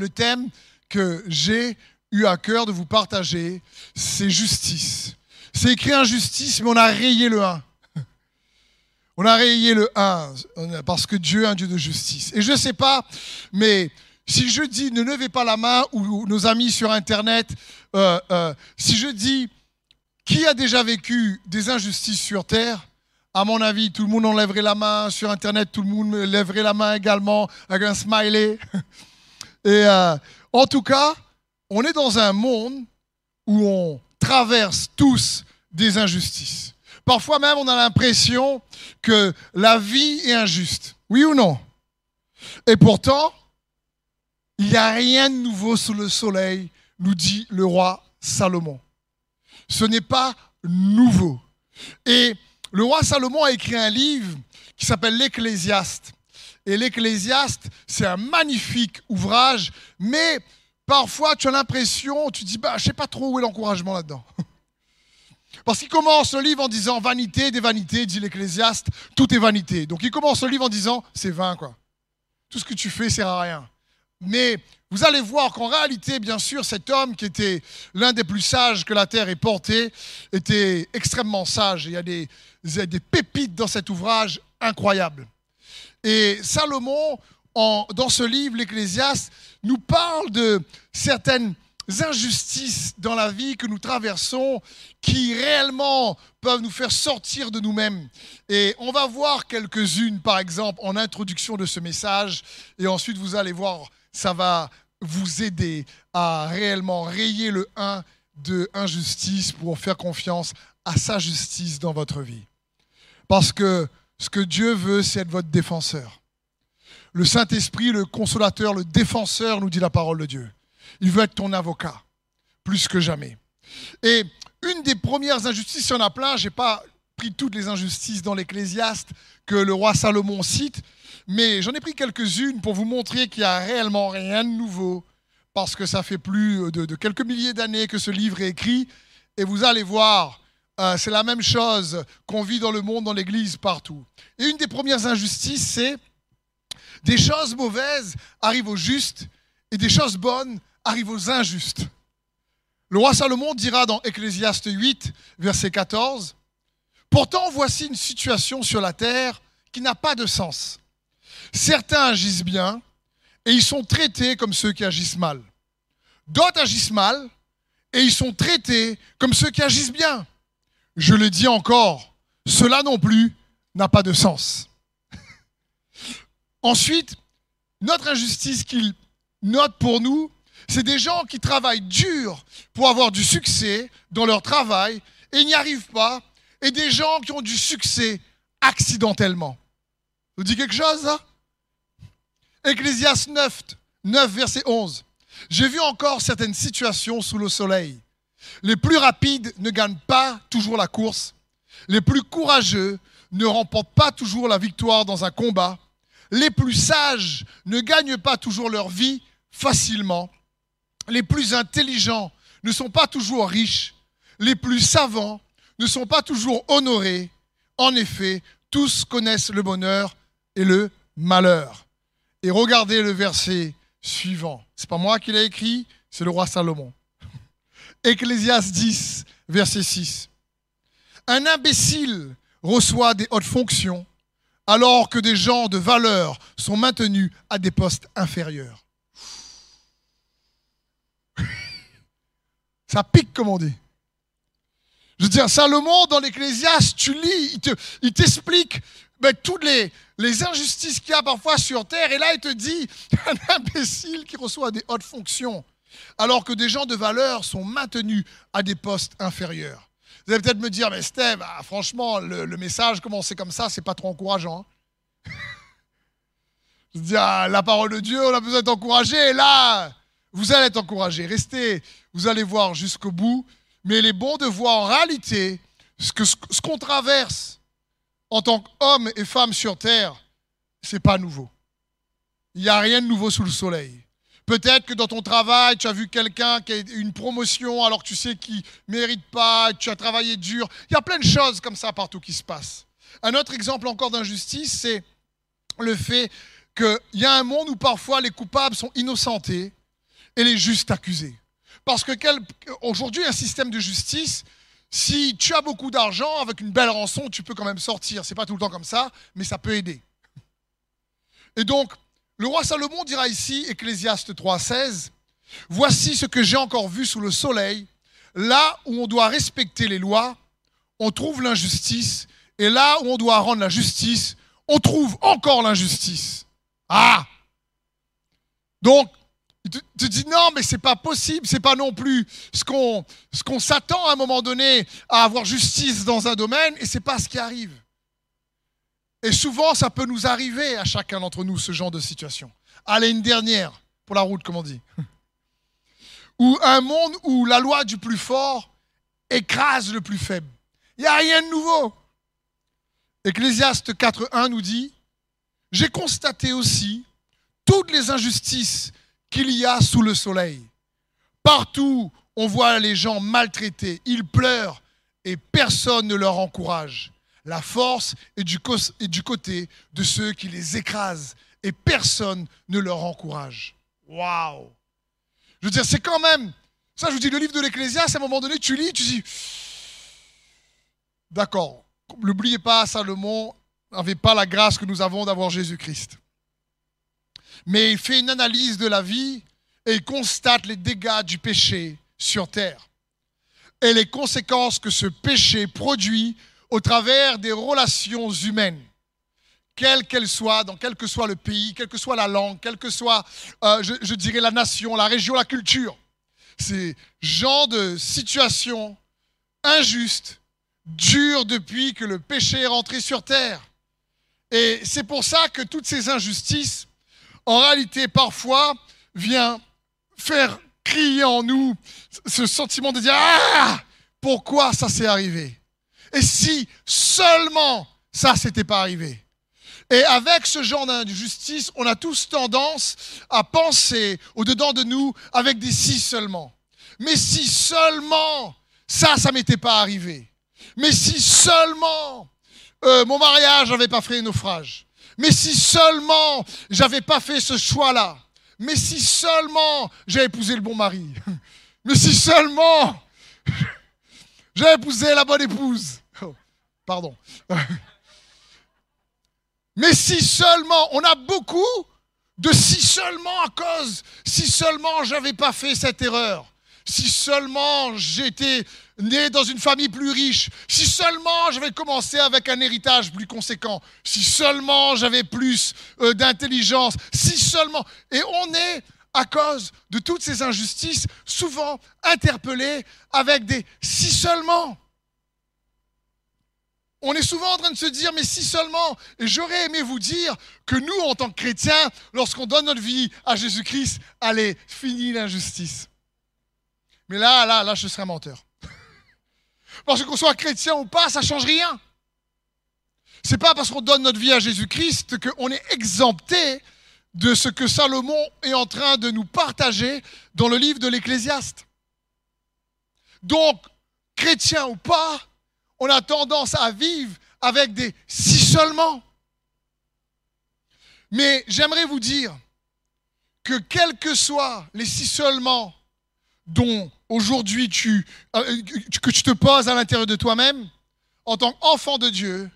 le thème que j'ai eu à cœur de vous partager, c'est justice. C'est écrit injustice, mais on a rayé le 1. On a rayé le 1 parce que Dieu est un Dieu de justice. Et je ne sais pas, mais si je dis ne levez pas la main ou, nos amis sur Internet, euh, euh, si je dis qui a déjà vécu des injustices sur Terre, à mon avis, tout le monde enlèverait la main. Sur Internet, tout le monde lèverait la main également avec un smiley. Et euh, en tout cas, on est dans un monde où on traverse tous des injustices. Parfois même, on a l'impression que la vie est injuste. Oui ou non? Et pourtant, il n'y a rien de nouveau sous le soleil, nous dit le roi Salomon. Ce n'est pas nouveau. Et le roi Salomon a écrit un livre qui s'appelle l'Ecclésiaste. Et l'Ecclésiaste, c'est un magnifique ouvrage, mais parfois tu as l'impression, tu dis, bah, je ne sais pas trop où est l'encouragement là-dedans. Parce qu'il commence le livre en disant vanité des vanités, dit l'Ecclésiaste, tout est vanité. Donc il commence le livre en disant c'est vain, quoi. Tout ce que tu fais sert à rien. Mais vous allez voir qu'en réalité, bien sûr, cet homme qui était l'un des plus sages que la terre ait porté était extrêmement sage. Il y a des, pépites dans cet ouvrage incroyables. Et Salomon, dans ce livre, l'Ecclésiaste, nous parle de certaines injustices dans la vie que nous traversons qui réellement peuvent nous faire sortir de nous-mêmes. Et on va voir quelques-unes, par exemple, en introduction de ce message. Et ensuite, vous allez voir, ça va vous aider à réellement rayer le 1 de injustice pour faire confiance à sa justice dans votre vie. Parce que ce que Dieu veut, c'est être votre défenseur. Le Saint-Esprit, le consolateur, le défenseur, nous dit la parole de Dieu. Il veut être ton avocat, plus que jamais. Et une des premières injustices, il y en a plein, je n'ai pas pris toutes les injustices dans l'Ecclésiaste que le roi Salomon cite, mais j'en ai pris quelques-unes pour vous montrer qu'il n'y a réellement rien de nouveau, parce que ça fait plus de, quelques milliers d'années que ce livre est écrit, et vous allez voir, euh, c'est la même chose qu'on vit dans le monde, dans l'Église, partout. Et une des premières injustices, c'est des choses mauvaises arrivent aux justes, et des choses bonnes arrive aux injustes. Le roi Salomon dira dans Ecclésiaste 8, verset 14, Pourtant voici une situation sur la terre qui n'a pas de sens. Certains agissent bien et ils sont traités comme ceux qui agissent mal. D'autres agissent mal et ils sont traités comme ceux qui agissent bien. Je le dis encore, cela non plus n'a pas de sens. Ensuite, notre injustice qu'il note pour nous, c'est des gens qui travaillent dur pour avoir du succès dans leur travail et n'y arrivent pas. Et des gens qui ont du succès accidentellement. Vous dit quelque chose, ça Ecclésias 9, 9, verset 11. J'ai vu encore certaines situations sous le soleil. Les plus rapides ne gagnent pas toujours la course. Les plus courageux ne remportent pas toujours la victoire dans un combat. Les plus sages ne gagnent pas toujours leur vie facilement les plus intelligents ne sont pas toujours riches, les plus savants ne sont pas toujours honorés. En effet, tous connaissent le bonheur et le malheur. Et regardez le verset suivant. C'est pas moi qui l'ai écrit, c'est le roi Salomon. Ecclésias 10, verset 6. Un imbécile reçoit des hautes fonctions alors que des gens de valeur sont maintenus à des postes inférieurs. Ça pique, comme on. Je veux dire, Salomon, dans l'Ecclésiaste, tu lis, il t'explique ben, toutes les, les injustices qu'il y a parfois sur terre. Et là, il te dit un imbécile qui reçoit des hautes fonctions, alors que des gens de valeur sont maintenus à des postes inférieurs. Vous allez peut-être me dire, mais Steve, ah, franchement, le, message, comment c'est comme ça, c'est pas trop encourageant. Hein. Je dire, ah, la parole de Dieu, on a besoin d'encourager. Et là, vous allez être encouragé. Restez, vous allez voir jusqu'au bout. Mais il est bon de voir en réalité ce qu'on ce traverse en tant qu'homme et femme sur terre, ce n'est pas nouveau. Il n'y a rien de nouveau sous le soleil. Peut-être que dans ton travail, tu as vu quelqu'un qui a une promotion alors que tu sais qu'il ne mérite pas, tu as travaillé dur. Il y a plein de choses comme ça partout qui se passent. Un autre exemple encore d'injustice, c'est le fait qu'il y a un monde où parfois les coupables sont innocentés et les justes accusés. Parce que aujourd'hui, un système de justice, si tu as beaucoup d'argent, avec une belle rançon, tu peux quand même sortir. C'est pas tout le temps comme ça, mais ça peut aider. Et donc, le roi Salomon dira ici, Ecclésiaste 3,16, Voici ce que j'ai encore vu sous le soleil. Là où on doit respecter les lois, on trouve l'injustice. Et là où on doit rendre la justice, on trouve encore l'injustice. Ah Donc, tu te dis non, mais c'est pas possible, c'est pas non plus ce qu'on s'attend à un moment donné à avoir justice dans un domaine, et c'est pas ce qui arrive. Et souvent, ça peut nous arriver à chacun d'entre nous ce genre de situation. Allez, une dernière pour la route, comme on dit. Ou un monde où la loi du plus fort écrase le plus faible. Il n'y a rien de nouveau. Ecclésiaste 4.1 nous dit, j'ai constaté aussi toutes les injustices qu'il y a sous le soleil. Partout, on voit les gens maltraités, ils pleurent et personne ne leur encourage. La force est du, côté de ceux qui les écrasent et personne ne leur encourage. Waouh Je veux dire, c'est quand même. Ça, je vous dis, le livre de l'Ecclésiaste, à un moment donné, tu lis, tu dis. D'accord. N'oubliez pas, Salomon n'avait pas la grâce que nous avons d'avoir Jésus-Christ. Mais il fait une analyse de la vie et il constate les dégâts du péché sur terre et les conséquences que ce péché produit au travers des relations humaines, quelles qu'elles soient, dans quel que soit le pays, quelle que soit la langue, quelle que soit, euh, je, dirais, la nation, la région, la culture. Ces genre de situation injuste dure depuis que le péché est rentré sur terre. Et c'est pour ça que toutes ces injustices, en réalité, parfois, viennent faire crier en nous ce sentiment de dire Ah Pourquoi ça s'est arrivé? Et si seulement ça s'était pas arrivé Et avec ce genre d'injustice, on a tous tendance à penser au-dedans de nous avec des si seulement. Mais si seulement ça, ça m'était pas arrivé. Mais si seulement euh, mon mariage n'avait pas fait naufrage. Mais si seulement j'avais pas fait ce choix-là. Mais si seulement j'avais épousé le bon mari. Mais si seulement j'avais épousé la bonne épouse. Pardon. Mais si seulement, on a beaucoup de si seulement à cause, si seulement j'avais pas fait cette erreur, si seulement j'étais né dans une famille plus riche, si seulement j'avais commencé avec un héritage plus conséquent, si seulement j'avais plus euh, d'intelligence, si seulement. Et on est, à cause de toutes ces injustices, souvent interpellés avec des si seulement on est souvent en train de se dire, mais si seulement, j'aurais aimé vous dire que nous, en tant que chrétiens, lorsqu'on donne notre vie à Jésus-Christ, allez, fini l'injustice. Mais là, là, là, je serais menteur. Parce qu'on soit chrétien ou pas, ça change rien. C'est pas parce qu'on donne notre vie à Jésus-Christ qu'on est exempté de ce que Salomon est en train de nous partager dans le livre de l'Ecclésiaste. Donc, chrétien ou pas, on a tendance à vivre avec des si seulement. Mais j'aimerais vous dire que quels que soient les si seulement dont aujourd'hui tu, euh, que tu te poses à l'intérieur de toi-même, en tant qu'enfant de Dieu,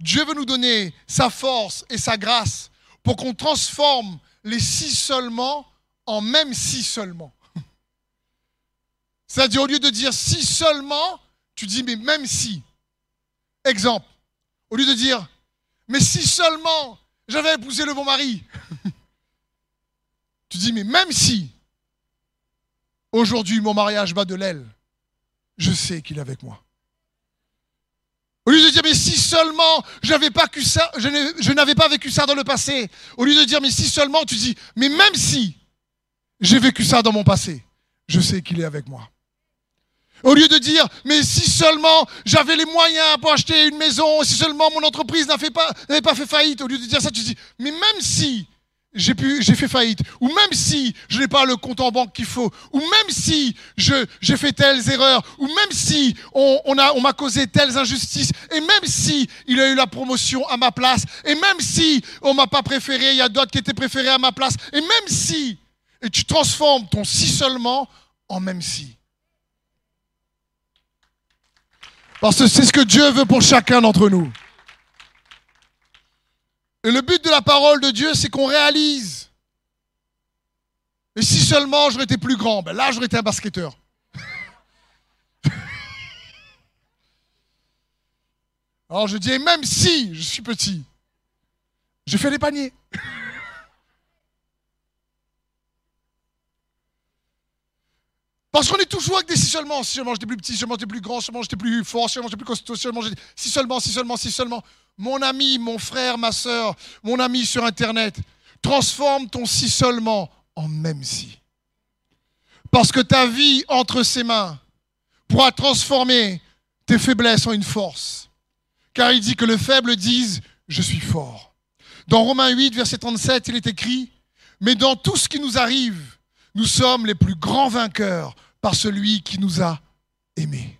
Dieu veut nous donner sa force et sa grâce pour qu'on transforme les si seulement en même si seulement. C'est-à-dire au lieu de dire si seulement, tu dis mais même si. Exemple, au lieu de dire, mais si seulement j'avais épousé le bon mari, tu dis, mais même si aujourd'hui mon mariage bat de l'aile, je sais qu'il est avec moi. Au lieu de dire, mais si seulement je n'avais pas, ça, je n'avais pas vécu ça dans le passé, au lieu de dire, mais si seulement, tu dis, mais même si j'ai vécu ça dans mon passé, je sais qu'il est avec moi. Au lieu de dire, mais si seulement j'avais les moyens pour acheter une maison, si seulement mon entreprise n'avait pas, fait faillite, au lieu de dire ça, tu dis, mais même si j'ai fait faillite, ou même si je n'ai pas le compte en banque qu'il faut, ou même si j'ai fait telles erreurs, ou même si on m'a causé telles injustices, et même si il a eu la promotion à ma place, et même si on m'a pas préféré, il y a d'autres qui étaient préférés à ma place, et même si et tu transformes ton si seulement en même si. Parce que c'est ce que Dieu veut pour chacun d'entre nous. Et le but de la parole de Dieu, c'est qu'on réalise. Et si seulement j'aurais été plus grand, ben là j'aurais été un basketteur. Alors je dis, même si je suis petit, je fais des paniers. Parce qu'on est toujours avec des si seulement, si seulement j'étais plus petit, si seulement j'étais plus grand, si seulement j'étais plus fort, si seulement j'étais plus costaud, si seulement j'étais... Si seulement, si seulement, si seulement. Mon ami, mon frère, ma soeur, mon ami sur Internet, transforme ton si seulement en même si. Parce que ta vie entre ses mains pourra transformer tes faiblesses en une force. Car il dit que le faible dise, je suis fort. Dans Romains 8, verset 37, il est écrit, mais dans tout ce qui nous arrive, nous sommes les plus grands vainqueurs par celui qui nous a aimés.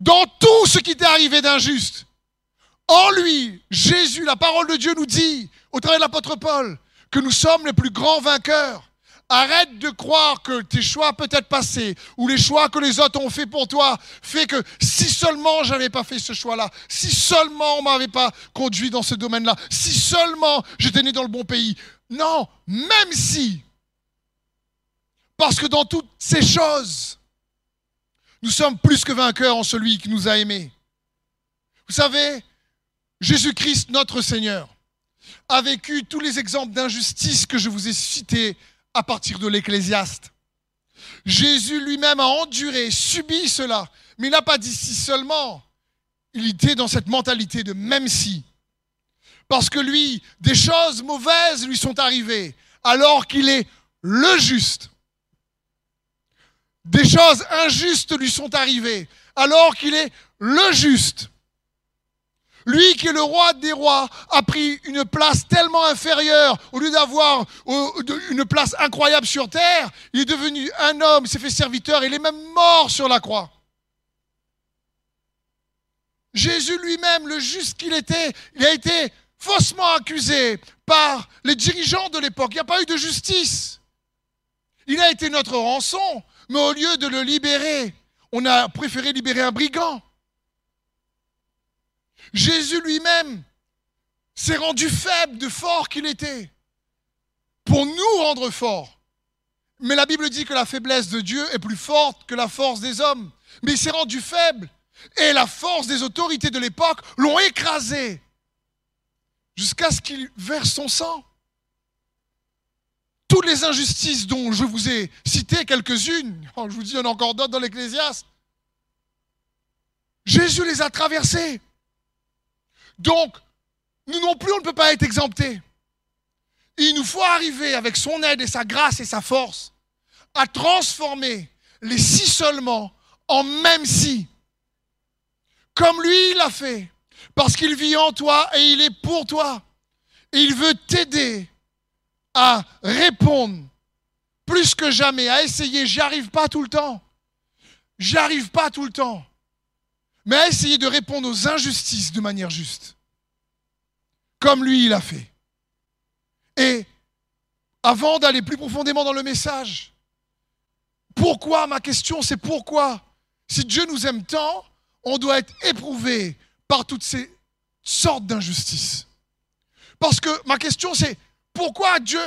Dans tout ce qui t'est arrivé d'injuste, en lui, Jésus, la parole de Dieu nous dit, au travers de l'apôtre Paul, que nous sommes les plus grands vainqueurs. Arrête de croire que tes choix peut-être passés ou les choix que les autres ont fait pour toi fait que si seulement j'avais pas fait ce choix-là, si seulement on m'avait pas conduit dans ce domaine-là, si seulement j'étais né dans le bon pays. Non, même si parce que dans toutes ces choses, nous sommes plus que vainqueurs en celui qui nous a aimés. Vous savez, Jésus-Christ, notre Seigneur, a vécu tous les exemples d'injustice que je vous ai cités à partir de l'Ecclésiaste. Jésus lui-même a enduré, subi cela, mais il n'a pas dit si seulement. Il était dans cette mentalité de même si. Parce que lui, des choses mauvaises lui sont arrivées, alors qu'il est le juste. Des choses injustes lui sont arrivées, alors qu'il est le juste. Lui qui est le roi des rois a pris une place tellement inférieure. Au lieu d'avoir une place incroyable sur terre, il est devenu un homme, il s'est fait serviteur, il est même mort sur la croix. Jésus lui-même, le juste qu'il était, il a été faussement accusé par les dirigeants de l'époque. Il n'y a pas eu de justice. Il a été notre rançon. Mais au lieu de le libérer, on a préféré libérer un brigand. Jésus lui-même s'est rendu faible de fort qu'il était pour nous rendre forts. Mais la Bible dit que la faiblesse de Dieu est plus forte que la force des hommes. Mais il s'est rendu faible. Et la force des autorités de l'époque l'ont écrasé jusqu'à ce qu'il verse son sang toutes les injustices dont je vous ai cité quelques-unes, je vous dis, il y en a encore d'autres dans l'Ecclésiaste, Jésus les a traversées. Donc, nous non plus, on ne peut pas être exemptés. Il nous faut arriver avec son aide et sa grâce et sa force à transformer les si seulement en même si. Comme lui, il l'a fait. Parce qu'il vit en toi et il est pour toi. Et il veut t'aider à répondre plus que jamais, à essayer. J'y arrive pas tout le temps. J'y arrive pas tout le temps. Mais à essayer de répondre aux injustices de manière juste. Comme lui, il a fait. Et avant d'aller plus profondément dans le message, pourquoi, ma question, c'est pourquoi, si Dieu nous aime tant, on doit être éprouvé par toutes ces sortes d'injustices. Parce que ma question, c'est pourquoi Dieu,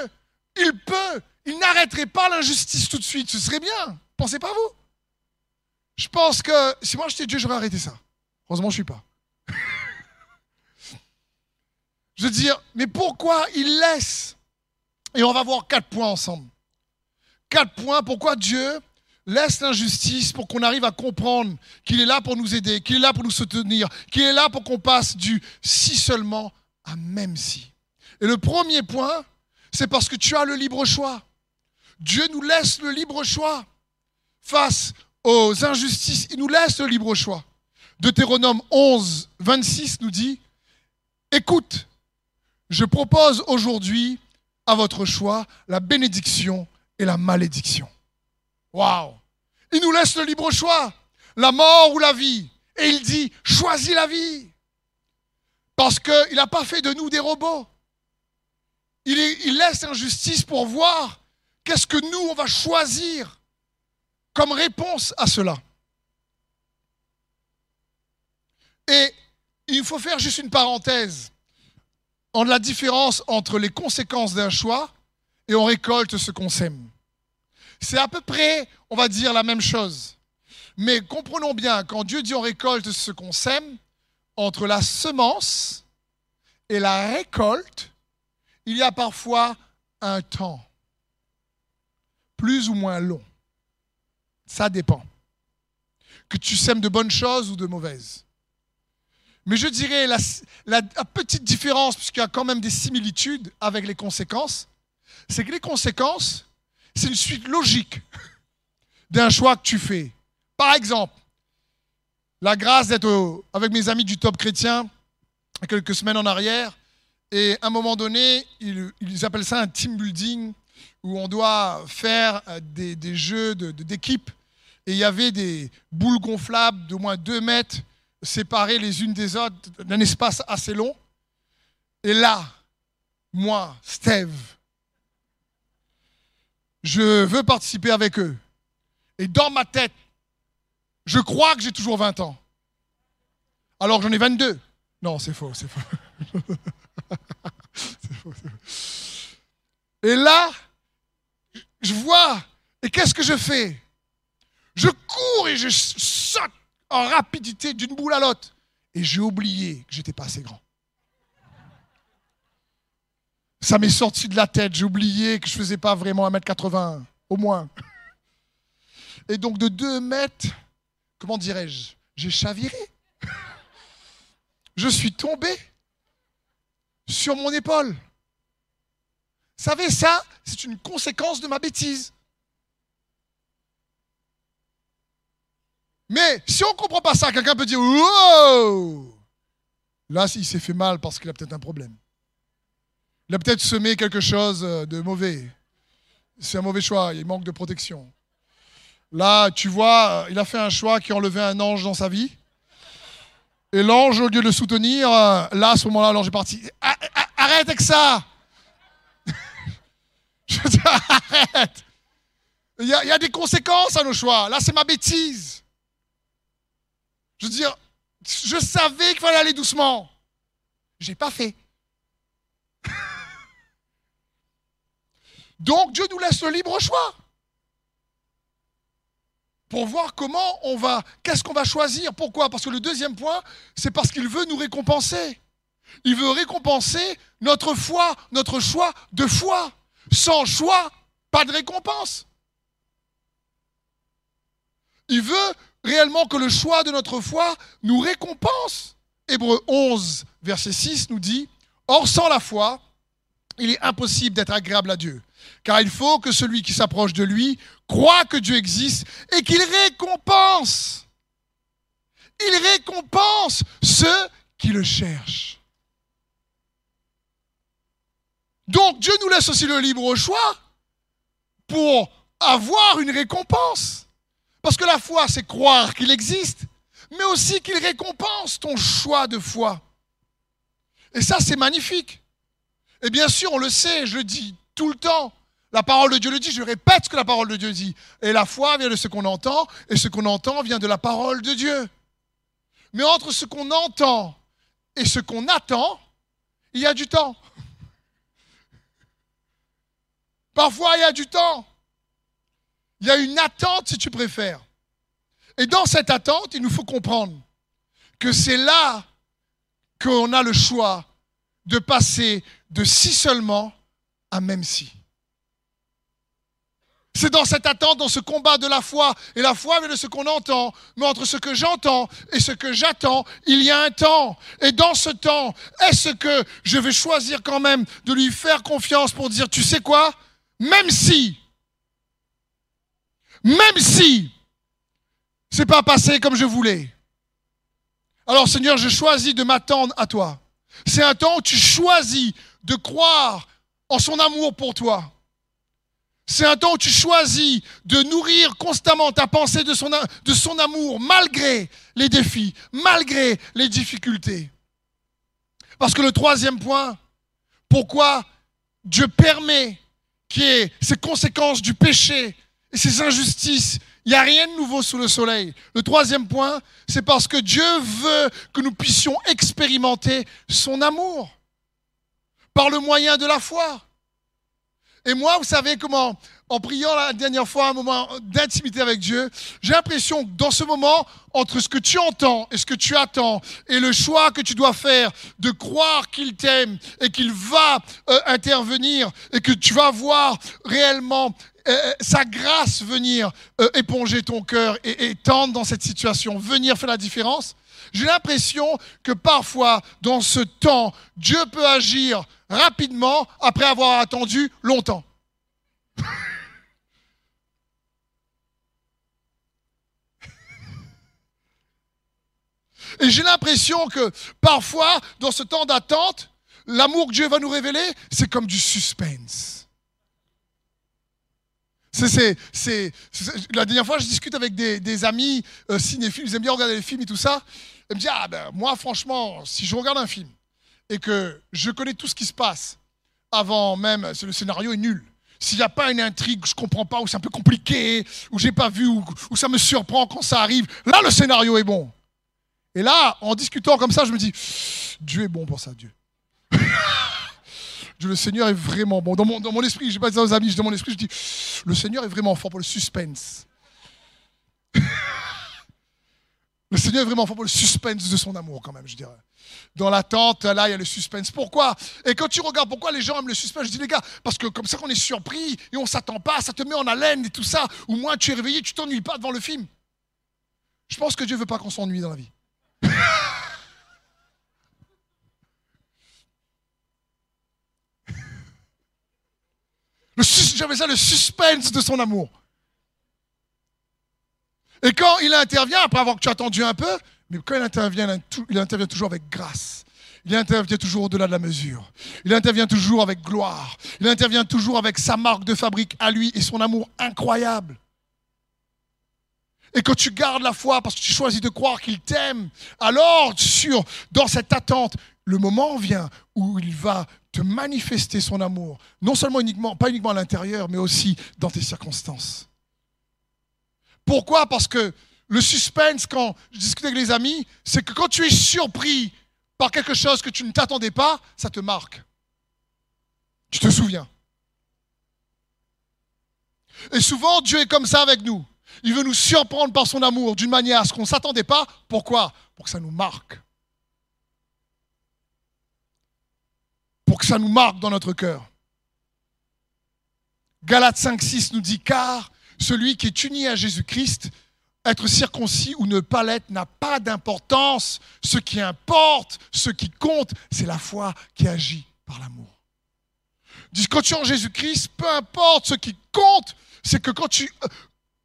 il peut, il n'arrêterait pas l'injustice tout de suite? Ce serait bien. Pensez pas vous Je pense que si moi j'étais Dieu, j'aurais arrêté ça. Heureusement, je suis pas. je veux dire, mais pourquoi il laisse? Et on va voir quatre points ensemble. Quatre points. Pourquoi Dieu laisse l'injustice pour qu'on arrive à comprendre qu'il est là pour nous aider, qu'il est là pour nous soutenir, qu'il est là pour qu'on passe du si seulement à même si. Et le premier point, c'est parce que tu as le libre choix. Dieu nous laisse le libre choix face aux injustices. Il nous laisse le libre choix. Deutéronome 11, 26 nous dit, écoute, je propose aujourd'hui à votre choix la bénédiction et la malédiction. Waouh Il nous laisse le libre choix, la mort ou la vie. Et il dit, choisis la vie. Parce qu'il n'a pas fait de nous des robots il, laisse injustice pour voir qu'est-ce que nous, on va choisir comme réponse à cela Et il faut faire juste une parenthèse en la différence entre les conséquences d'un choix et on récolte ce qu'on sème. C'est à peu près, on va dire, la même chose. Mais comprenons bien, quand Dieu dit on récolte ce qu'on sème, entre la semence et la récolte, il y a parfois un temps, plus ou moins long. Ça dépend. Que tu sèmes de bonnes choses ou de mauvaises. Mais je dirais la, petite différence, puisqu'il y a quand même des similitudes avec les conséquences, c'est que les conséquences, c'est une suite logique d'un choix que tu fais. Par exemple, la grâce d'être avec mes amis du top chrétien quelques semaines en arrière, et à un moment donné, ils, appellent ça un team building, où on doit faire euh, des, jeux d'équipe. et il y avait des boules gonflables d'au moins 2 mètres séparées les unes des autres d'un espace assez long. Et là, moi, Steve, je veux participer avec eux. Et dans ma tête, je crois que j'ai toujours 20 ans. Alors j'en ai 22. Non, c'est faux, c'est faux. Et là, je vois, et qu'est-ce que je fais? Je cours et je saute en rapidité d'une boule à l'autre. Et j'ai oublié que j'étais pas assez grand. Ça m'est sorti de la tête, j'ai oublié que je faisais pas vraiment 1m80, au moins. Et donc de 2 mètres, comment dirais-je? J'ai chaviré. Je suis tombé sur mon épaule. Vous savez, ça, c'est une conséquence de ma bêtise. Mais si on ne comprend pas ça, quelqu'un peut dire Wow Là, il s'est fait mal parce qu'il a peut-être un problème. Il a peut-être semé quelque chose de mauvais. C'est un mauvais choix, il manque de protection. Là, tu vois, il a fait un choix qui enlevait un ange dans sa vie. Et l'ange, au lieu de le soutenir, là, à ce moment-là, l'ange est parti. Arrête avec ça Je dis, arrête il y, a, il y, a, des conséquences à nos choix. Là, c'est ma bêtise. Je veux dire, je savais qu'il fallait aller doucement. J'ai pas fait. Donc Dieu nous laisse le libre choix pour voir comment on va, qu'est-ce qu'on va choisir. Pourquoi Parce que le deuxième point, c'est parce qu'il veut nous récompenser. Il veut récompenser notre foi, notre choix de foi. Sans choix, pas de récompense. Il veut réellement que le choix de notre foi nous récompense. Hébreu 11, verset 6 nous dit, Or sans la foi, il est impossible d'être agréable à Dieu, car il faut que celui qui s'approche de lui croit que Dieu existe et qu'il récompense. Il récompense ceux qui le cherchent. Donc Dieu nous laisse aussi le libre choix pour avoir une récompense. Parce que la foi, c'est croire qu'il existe, mais aussi qu'il récompense ton choix de foi. Et ça, c'est magnifique. Et bien sûr, on le sait, je le dis tout le temps. La parole de Dieu le dit, je répète ce que la parole de Dieu dit. Et la foi vient de ce qu'on entend, et ce qu'on entend vient de la parole de Dieu. Mais entre ce qu'on entend et ce qu'on attend, il y a du temps. Parfois, il y a du temps. Il y a une attente, si tu préfères. Et dans cette attente, il nous faut comprendre que c'est là qu'on a le choix de passer de si seulement même si. C'est dans cette attente, dans ce combat de la foi. Et la foi vient de ce qu'on entend. Mais entre ce que j'entends et ce que j'attends, il y a un temps. Et dans ce temps, est-ce que je vais choisir quand même de lui faire confiance pour dire, tu sais quoi? Même si même si c'est pas passé comme je voulais. Alors Seigneur, je choisis de m'attendre à toi. C'est un temps où tu choisis de croire en son amour pour toi. C'est un temps où tu choisis de nourrir constamment ta pensée de son, de son amour malgré les défis, malgré les difficultés. Parce que le troisième point, pourquoi Dieu permet qui est ces conséquences du péché et ces injustices. Il n'y a rien de nouveau sous le soleil. Le troisième point, c'est parce que Dieu veut que nous puissions expérimenter son amour par le moyen de la foi. Et moi, vous savez comment, en priant la dernière fois, un moment d'intimité avec Dieu, j'ai l'impression que dans ce moment, entre ce que tu entends et ce que tu attends, et le choix que tu dois faire de croire qu'il t'aime et qu'il va euh, intervenir et que tu vas voir réellement euh, euh, sa grâce venir éponger ton cœur et, et tendre dans cette situation, venir faire la différence, j'ai l'impression que parfois, dans ce temps, Dieu peut agir rapidement après avoir attendu longtemps. Et j'ai l'impression que parfois, dans ce temps d'attente, l'amour que Dieu va nous révéler, c'est comme du suspense. C'est, la dernière fois, je discute avec des, amis euh, cinéphiles, ils aiment bien regarder les films et tout ça. Ils me disent, ah ben moi franchement, si je regarde un film et que je connais tout ce qui se passe avant même, le scénario est nul. S'il n'y a pas une intrigue que je ne comprends pas, ou c'est un peu compliqué, ou j'ai pas vu, ou, ça me surprend quand ça arrive, là le scénario est bon. Et là, en discutant comme ça, je me dis, Dieu est bon pour ça, Dieu. Dieu, le Seigneur est vraiment bon. Dans mon, dans mon esprit, je pas dit ça aux amis, dans mon esprit, je dis, le Seigneur est vraiment fort pour le suspense. le Seigneur est vraiment fort pour le suspense de son amour, quand même, je dirais. Dans l'attente, là, il y a le suspense. Pourquoi? Et quand tu regardes pourquoi les gens aiment le suspense, je dis, les gars, parce que comme ça qu'on est surpris et on s'attend pas, ça te met en haleine et tout ça. Ou moins tu es réveillé, tu t'ennuies pas devant le film. Je pense que Dieu veut pas qu'on s'ennuie dans la vie. J'avais ça le suspense de son amour. Et quand il intervient, après avoir que tu as attendu un peu, mais quand il intervient, il intervient toujours avec grâce. Il intervient toujours au-delà de la mesure. Il intervient toujours avec gloire. Il intervient toujours avec sa marque de fabrique à lui et son amour incroyable. Et quand tu gardes la foi parce que tu choisis de croire qu'il t'aime, alors sur, dans cette attente, le moment vient où il va te manifester son amour, non seulement uniquement, pas uniquement à l'intérieur, mais aussi dans tes circonstances. Pourquoi? Parce que le suspense, quand je discute avec les amis, c'est que quand tu es surpris par quelque chose que tu ne t'attendais pas, ça te marque. Tu te souviens. Et souvent, Dieu est comme ça avec nous. Il veut nous surprendre par son amour d'une manière à ce qu'on ne s'attendait pas. Pourquoi? Pour que ça nous marque. Pour que ça nous marque dans notre cœur. Galates 5.6 nous dit, car celui qui est uni à Jésus-Christ, être circoncis ou ne pas l'être n'a pas d'importance. Ce qui importe, ce qui compte, c'est la foi qui agit par l'amour. Quand tu es en Jésus-Christ, peu importe ce qui compte, c'est que quand tu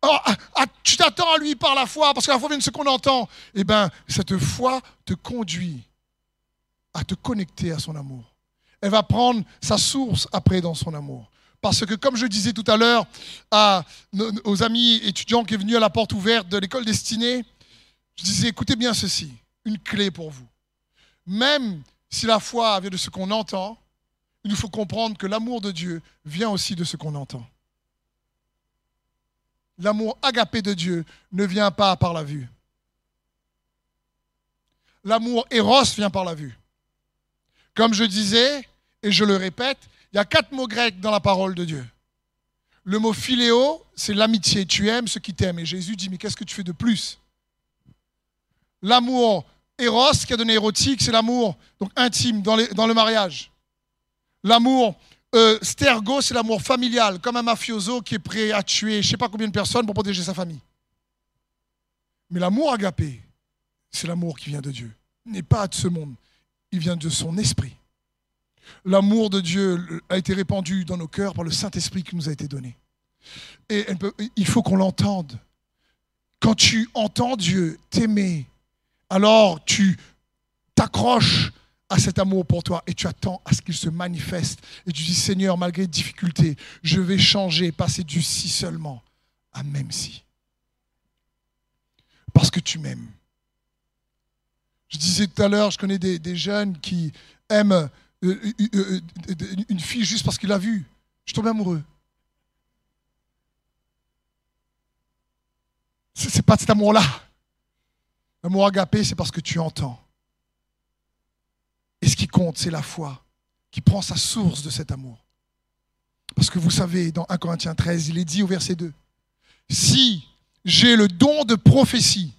Oh, ah, ah, tu t'attends à lui par la foi, parce que la foi vient de ce qu'on entend. Eh bien, cette foi te conduit à te connecter à son amour. Elle va prendre sa source après dans son amour. Parce que, comme je disais tout à l'heure aux amis étudiants qui sont venus à la porte ouverte de l'école destinée, je disais, écoutez bien ceci, une clé pour vous. Même si la foi vient de ce qu'on entend, il nous faut comprendre que l'amour de Dieu vient aussi de ce qu'on entend l'amour agapé de Dieu ne vient pas par la vue. L'amour éros vient par la vue. Comme je disais, et je le répète, il y a quatre mots grecs dans la parole de Dieu. Le mot philéo, c'est l'amitié. Tu aimes ceux qui t'aiment. Et Jésus dit, mais qu'est-ce que tu fais de plus? L'amour éros, qui a donné érotique, c'est l'amour donc intime dans, le mariage. L'amour euh, stergo, c'est l'amour familial, comme un mafioso qui est prêt à tuer je ne sais pas combien de personnes pour protéger sa famille. Mais l'amour agapé, c'est l'amour qui vient de Dieu. Il n'est pas de ce monde, il vient de son esprit. L'amour de Dieu a été répandu dans nos cœurs par le Saint-Esprit qui nous a été donné. Et il faut qu'on l'entende. Quand tu entends Dieu t'aimer, alors tu t'accroches à cet amour pour toi et tu attends à ce qu'il se manifeste. Et tu dis, Seigneur, malgré les difficultés, je vais changer, passer du si seulement à même si. Parce que tu m'aimes. Je disais tout à l'heure, je connais des, jeunes qui aiment euh, euh, euh, une fille juste parce qu'il l'a vue. Je tombe amoureux. C'est pas cet amour-là. L'amour agapé, c'est parce que tu entends. Et ce qui compte, c'est la foi qui prend sa source de cet amour. Parce que vous savez, dans 1 Corinthiens 13, il est dit au verset 2, Si j'ai le don de prophétie,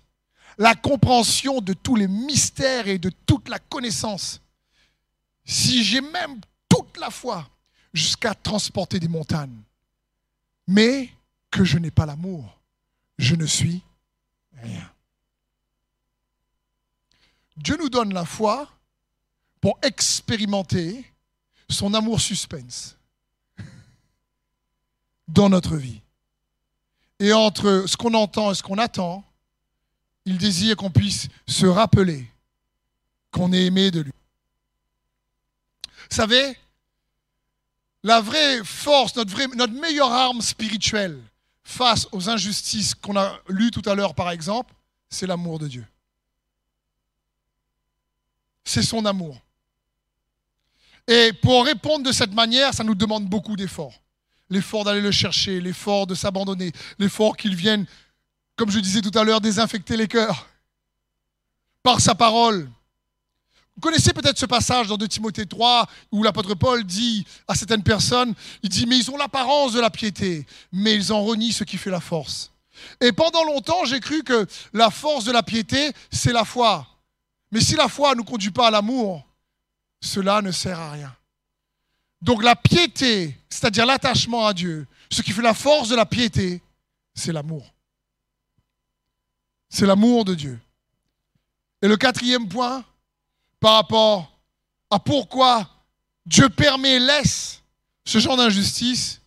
la compréhension de tous les mystères et de toute la connaissance, si j'ai même toute la foi jusqu'à transporter des montagnes, mais que je n'ai pas l'amour, je ne suis rien. Dieu nous donne la foi pour expérimenter son amour suspense dans notre vie. Et entre ce qu'on entend et ce qu'on attend, il désire qu'on puisse se rappeler qu'on est aimé de lui. Savez, la vraie force, notre, notre meilleure arme spirituelle face aux injustices qu'on a lues tout à l'heure, par exemple, c'est l'amour de Dieu. C'est son amour. Et pour répondre de cette manière, ça nous demande beaucoup d'efforts. L'effort d'aller le chercher, l'effort de s'abandonner, l'effort qu'il vienne, comme je disais tout à l'heure, désinfecter les cœurs par sa parole. Vous connaissez peut-être ce passage dans 2 Timothée 3 où l'apôtre Paul dit à certaines personnes, il dit, mais ils ont l'apparence de la piété, mais ils en renient ce qui fait la force. Et pendant longtemps, j'ai cru que la force de la piété, c'est la foi. Mais si la foi ne conduit pas à l'amour, cela ne sert à rien. Donc la piété, c'est-à-dire l'attachement à Dieu, ce qui fait la force de la piété, c'est l'amour. C'est l'amour de Dieu. Et le quatrième point, par rapport à pourquoi Dieu permet et laisse ce genre d'injustice,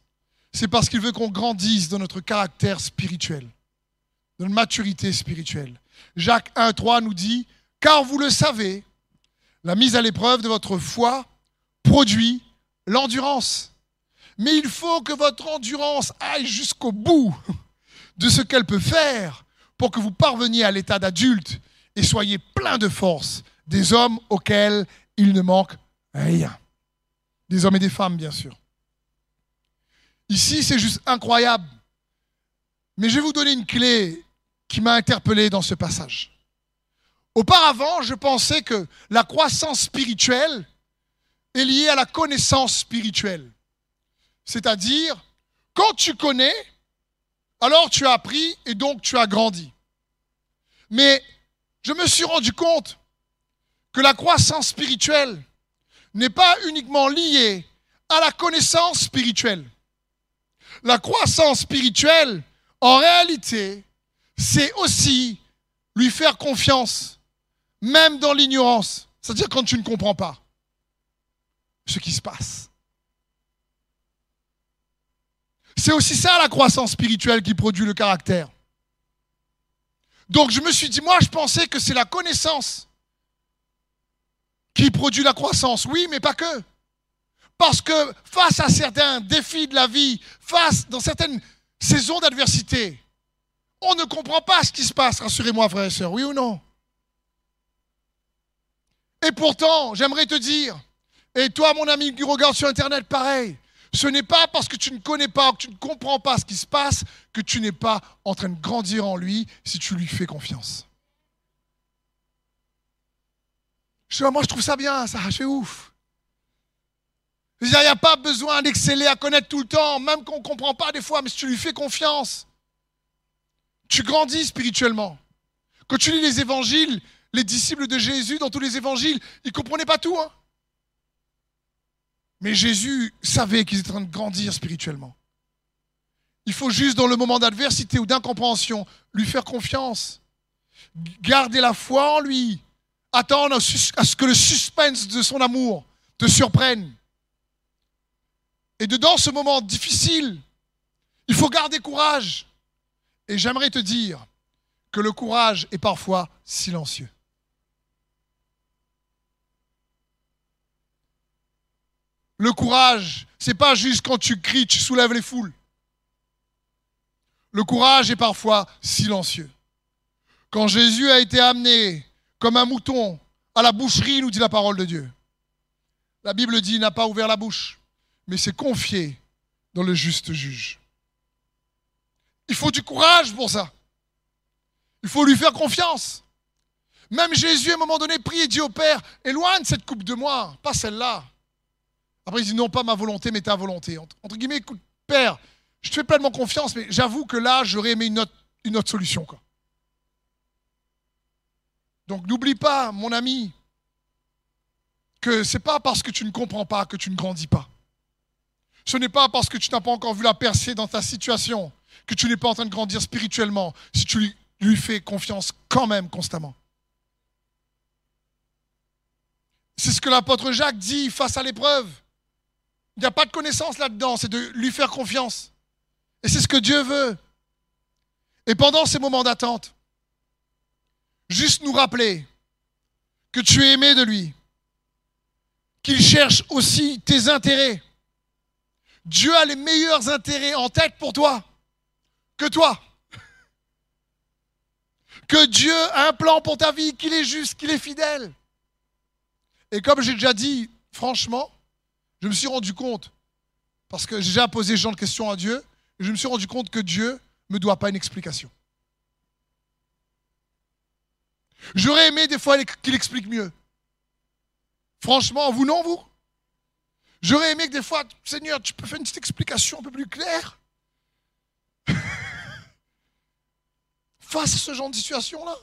c'est parce qu'il veut qu'on grandisse dans notre caractère spirituel, dans notre maturité spirituelle. Jacques 1.3 nous dit, car vous le savez, la mise à l'épreuve de votre foi produit l'endurance. Mais il faut que votre endurance aille jusqu'au bout de ce qu'elle peut faire pour que vous parveniez à l'état d'adulte et soyez plein de force, des hommes auxquels il ne manque rien. Des hommes et des femmes, bien sûr. Ici, c'est juste incroyable. Mais je vais vous donner une clé qui m'a interpellé dans ce passage. Auparavant, je pensais que la croissance spirituelle est liée à la connaissance spirituelle. C'est-à-dire, quand tu connais, alors tu as appris et donc tu as grandi. Mais je me suis rendu compte que la croissance spirituelle n'est pas uniquement liée à la connaissance spirituelle. La croissance spirituelle, en réalité, c'est aussi lui faire confiance même dans l'ignorance, c'est-à-dire quand tu ne comprends pas ce qui se passe. C'est aussi ça la croissance spirituelle qui produit le caractère. Donc je me suis dit, moi je pensais que c'est la connaissance qui produit la croissance. Oui, mais pas que. Parce que face à certains défis de la vie, face dans certaines saisons d'adversité, on ne comprend pas ce qui se passe, rassurez-moi frères et sœurs, oui ou non? Et pourtant, j'aimerais te dire, et toi mon ami qui regarde sur Internet, pareil, ce n'est pas parce que tu ne connais pas, que tu ne comprends pas ce qui se passe, que tu n'es pas en train de grandir en lui si tu lui fais confiance. Je, moi, je trouve ça bien, ça, je ouf. Il n'y a pas besoin d'exceller à connaître tout le temps, même qu'on ne comprend pas des fois, mais si tu lui fais confiance, tu grandis spirituellement. Quand tu lis les évangiles, les disciples de Jésus dans tous les évangiles, ils ne comprenaient pas tout. Hein. Mais Jésus savait qu'ils étaient en train de grandir spirituellement. Il faut juste, dans le moment d'adversité ou d'incompréhension, lui faire confiance. Garder la foi en lui. Attendre à ce que le suspense de son amour te surprenne. Et dedans ce moment difficile, il faut garder courage. Et j'aimerais te dire que le courage est parfois silencieux. Le courage, c'est pas juste quand tu cries, tu soulèves les foules. Le courage est parfois silencieux. Quand Jésus a été amené comme un mouton à la boucherie, nous dit la parole de Dieu. La Bible dit, n'a pas ouvert la bouche, mais s'est confié dans le juste juge. Il faut du courage pour ça. Il faut lui faire confiance. Même Jésus, à un moment donné, prie et dit au Père, éloigne cette coupe de moi, pas celle-là. Après, il dit, non, pas ma volonté, mais ta volonté. Entre guillemets, écoute, Père, je te fais pleinement confiance, mais j'avoue que là, j'aurais aimé une autre, une autre solution. Quoi. Donc n'oublie pas, mon ami, que ce n'est pas parce que tu ne comprends pas que tu ne grandis pas. Ce n'est pas parce que tu n'as pas encore vu la percée dans ta situation que tu n'es pas en train de grandir spirituellement si tu lui, lui fais confiance quand même constamment. C'est ce que l'apôtre Jacques dit face à l'épreuve. Il n'y a pas de connaissance là-dedans, c'est de lui faire confiance. Et c'est ce que Dieu veut. Et pendant ces moments d'attente, juste nous rappeler que tu es aimé de lui, qu'il cherche aussi tes intérêts. Dieu a les meilleurs intérêts en tête pour toi que toi. Que Dieu a un plan pour ta vie, qu'il est juste, qu'il est fidèle. Et comme j'ai déjà dit, franchement, je me suis rendu compte, parce que j'ai déjà posé ce genre de questions à Dieu, et je me suis rendu compte que Dieu ne me doit pas une explication. J'aurais aimé des fois qu'il explique mieux. Franchement, vous non, vous? J'aurais aimé que des fois, Seigneur, tu peux faire une petite explication un peu plus claire? Face à ce genre de situation-là?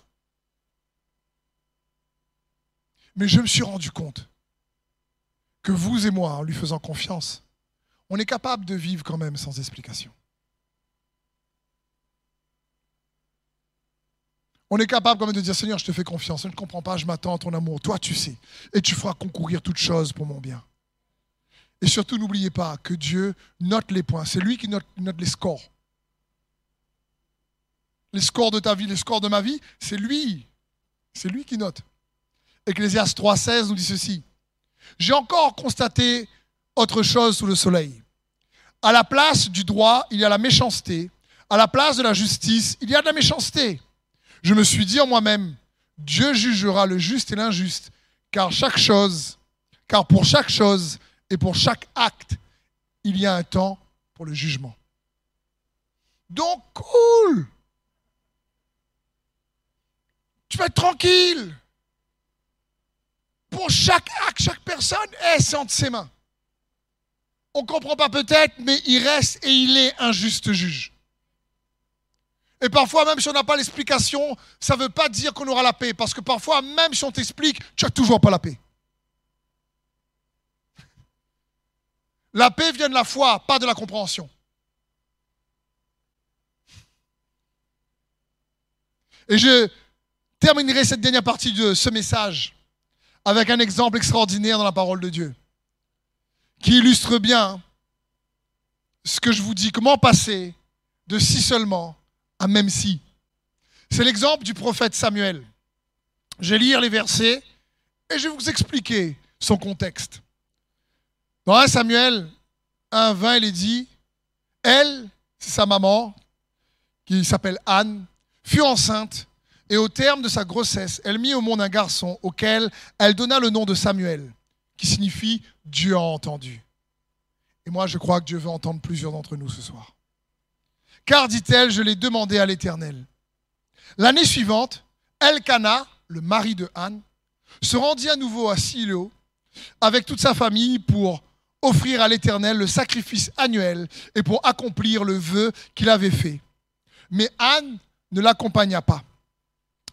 Mais je me suis rendu compte que vous et moi, en lui faisant confiance, on est capable de vivre quand même sans explication. On est capable quand même de dire Seigneur, je te fais confiance, je ne comprends pas, je m'attends à ton amour, toi tu sais, et tu feras concourir toutes choses pour mon bien. Et surtout, n'oubliez pas que Dieu note les points, c'est lui qui note, les scores. Les scores de ta vie, les scores de ma vie, c'est lui, c'est lui qui note. Ecclésiaste 3,16 nous dit ceci. J'ai encore constaté autre chose sous le soleil. À la place du droit, il y a la méchanceté. À la place de la justice, il y a de la méchanceté. Je me suis dit en moi-même, Dieu jugera le juste et l'injuste, car chaque chose, car pour chaque chose et pour chaque acte, il y a un temps pour le jugement. Donc, cool. Tu vas être tranquille. Pour chaque acte, chaque personne, est entre ses mains. On ne comprend pas peut-être, mais il reste et il est un juste juge. Et parfois, même si on n'a pas l'explication, ça ne veut pas dire qu'on aura la paix. Parce que parfois, même si on t'explique, tu n'as toujours pas la paix. La paix vient de la foi, pas de la compréhension. Et je terminerai cette dernière partie de ce message avec un exemple extraordinaire dans la parole de Dieu, qui illustre bien ce que je vous dis, comment passer de si seulement même si. C'est l'exemple du prophète Samuel. Je vais lire les versets et je vais vous expliquer son contexte. Dans 1 Samuel 1, 20, il est dit, elle, c'est sa maman, qui s'appelle Anne, fut enceinte et au terme de sa grossesse, elle mit au monde un garçon auquel elle donna le nom de Samuel, qui signifie Dieu a entendu. Et moi, je crois que Dieu veut entendre plusieurs d'entre nous ce soir. Car, dit-elle, je l'ai demandé à l'Éternel. L'année suivante, Elkana, le mari de Anne, se rendit à nouveau à Silo avec toute sa famille pour offrir à l'Éternel le sacrifice annuel et pour accomplir le vœu qu'il avait fait. Mais Anne ne l'accompagna pas.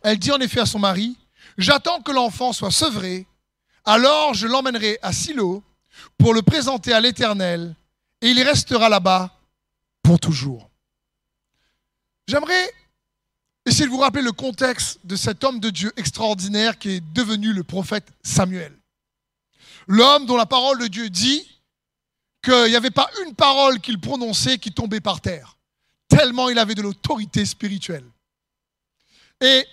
Elle dit en effet à son mari, J'attends que l'enfant soit sevré, alors je l'emmènerai à Silo pour le présenter à l'Éternel, et il restera là-bas pour toujours. J'aimerais essayer de vous rappeler le contexte de cet homme de Dieu extraordinaire qui est devenu le prophète Samuel. L'homme dont la parole de Dieu dit qu'il n'y avait pas une parole qu'il prononçait qui tombait par terre, tellement il avait de l'autorité spirituelle. Et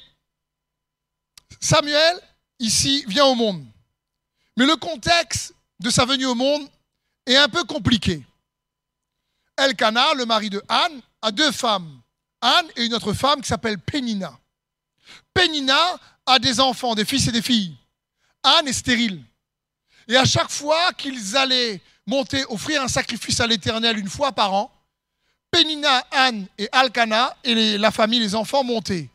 Samuel, ici, vient au monde. Mais le contexte de sa venue au monde est un peu compliqué. Elkanah, le mari de Anne, a deux femmes, Anne et une autre femme qui s'appelle Pénina. Pénina a des enfants, des fils et des filles. Anne est stérile. Et à chaque fois qu'ils allaient monter, offrir un sacrifice à l'Éternel une fois par an, Pénina, Anne et Alcana et la famille, les enfants montaient.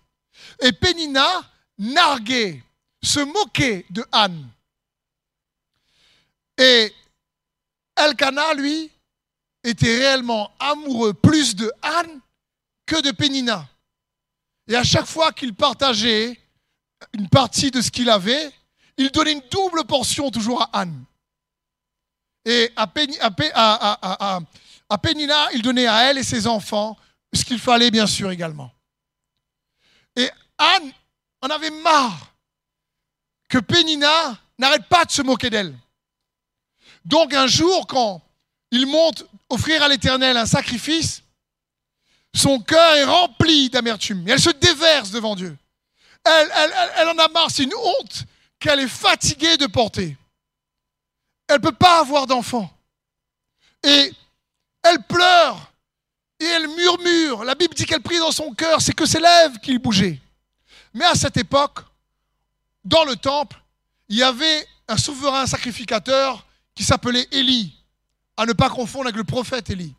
Et Pénina narguait, se moquait de Anne. Et Elkana, lui, était réellement amoureux plus de Anne que de Pénina. Et à chaque fois qu'il partageait une partie de ce qu'il avait, il donnait une double portion toujours à Anne. Et à, Pénina, il donnait à elle et ses enfants ce qu'il fallait bien sûr également. Et Anne en avait marre que Pénina n'arrête pas de se moquer d'elle. Donc un jour, quand il monte offrir à l'Éternel un sacrifice, son cœur est rempli d'amertume. elle se déverse devant Dieu. Elle, en a marre, c'est une honte qu'elle est fatiguée de porter. Elle ne peut pas avoir d'enfant. Et elle pleure et elle murmure. La Bible dit qu'elle prie dans son cœur, c'est que ses lèvres qui bougeaient. Mais à cette époque, dans le temple, il y avait un souverain sacrificateur qui s'appelait Élie, à ne pas confondre avec le prophète Élie.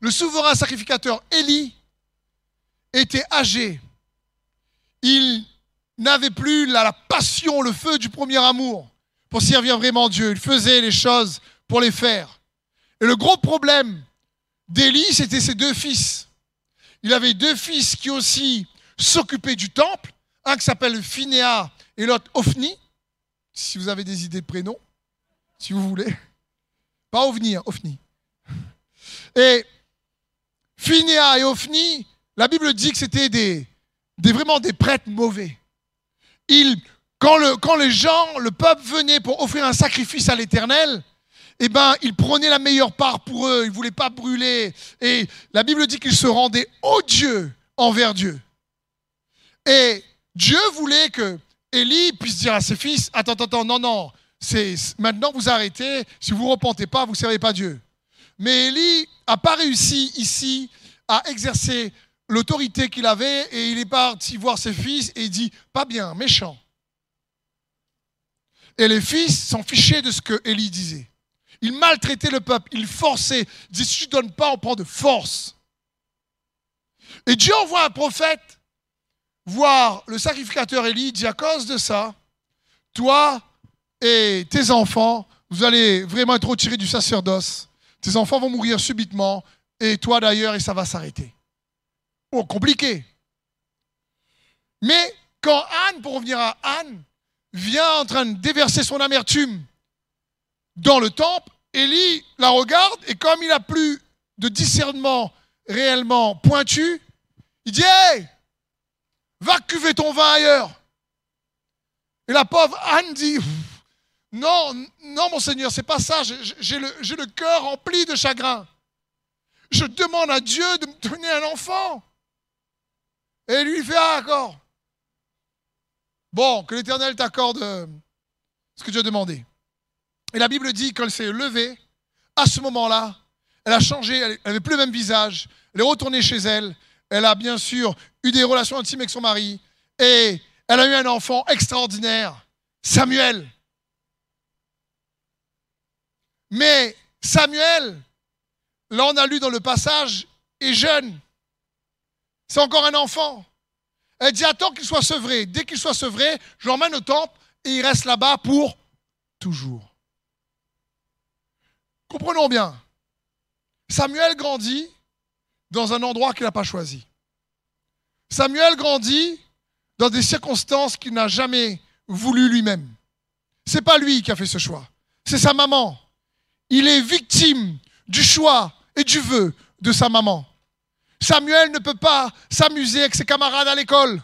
Le souverain sacrificateur Élie était âgé. Il n'avait plus la, passion, le feu du premier amour pour servir vraiment Dieu. Il faisait les choses pour les faire. Et le gros problème d'Élie, c'était ses deux fils. Il avait deux fils qui aussi s'occupaient du temple, un qui s'appelle Phinéa et l'autre Ophni, si vous avez des idées de prénoms, si vous voulez. Pas Ophni, hein, Ophni. Et Phinéa et Ophni, la Bible dit que c'était des, vraiment des prêtres mauvais. Quand, le, les gens, le peuple venait pour offrir un sacrifice à l'Éternel, eh ben, ils prenaient la meilleure part pour eux, ils ne voulaient pas brûler. Et la Bible dit qu'ils se rendaient odieux envers Dieu. Et Dieu voulait que Élie puisse dire à ses fils, attends, attends, non, non, maintenant vous arrêtez, si vous ne repentez pas, vous ne servez pas Dieu. Mais Élie n'a pas réussi ici à exercer l'autorité qu'il avait et il est parti voir ses fils et il dit, pas bien, méchant. Et les fils s'en fichaient de ce que Élie disait. Il maltraitait le peuple, il forçait, il disait, si tu ne donnes pas, on prend de force. Et Dieu envoie un prophète voir le sacrificateur Élie, dit à cause de ça, toi et tes enfants, vous allez vraiment être retirés du sacerdoce. Tes enfants vont mourir subitement, et toi d'ailleurs, et ça va s'arrêter. Oh, compliqué. Mais quand Anne, pour revenir à Anne, vient en train de déverser son amertume dans le temple, Élie la regarde et comme il a plus de discernement réellement pointu, il dit Hé, va cuver ton vin ailleurs. Et la pauvre Anne dit Non, non, mon Seigneur, c'est pas ça. J'ai le, cœur rempli de chagrin. Je demande à Dieu de me donner un enfant. Et lui fait Ah, d'accord. Bon, que l'Éternel t'accorde euh, ce que Dieu a demandé. Et la Bible dit qu'elle s'est levée, à ce moment-là, elle a changé, elle n'avait plus le même visage, elle est retournée chez elle, elle a bien sûr eu des relations intimes avec son mari, et elle a eu un enfant extraordinaire, Samuel. Mais Samuel, là on a lu dans le passage, est jeune. C'est encore un enfant. Elle dit attends qu'il soit sevré. Dès qu'il soit sevré, je l'emmène au temple et il reste là-bas pour toujours. Comprenons bien. Samuel grandit dans un endroit qu'il n'a pas choisi. Samuel grandit dans des circonstances qu'il n'a jamais voulu lui-même. Ce n'est pas lui qui a fait ce choix, c'est sa maman. Il est victime du choix et du vœu de sa maman. Samuel ne peut pas s'amuser avec ses camarades à l'école.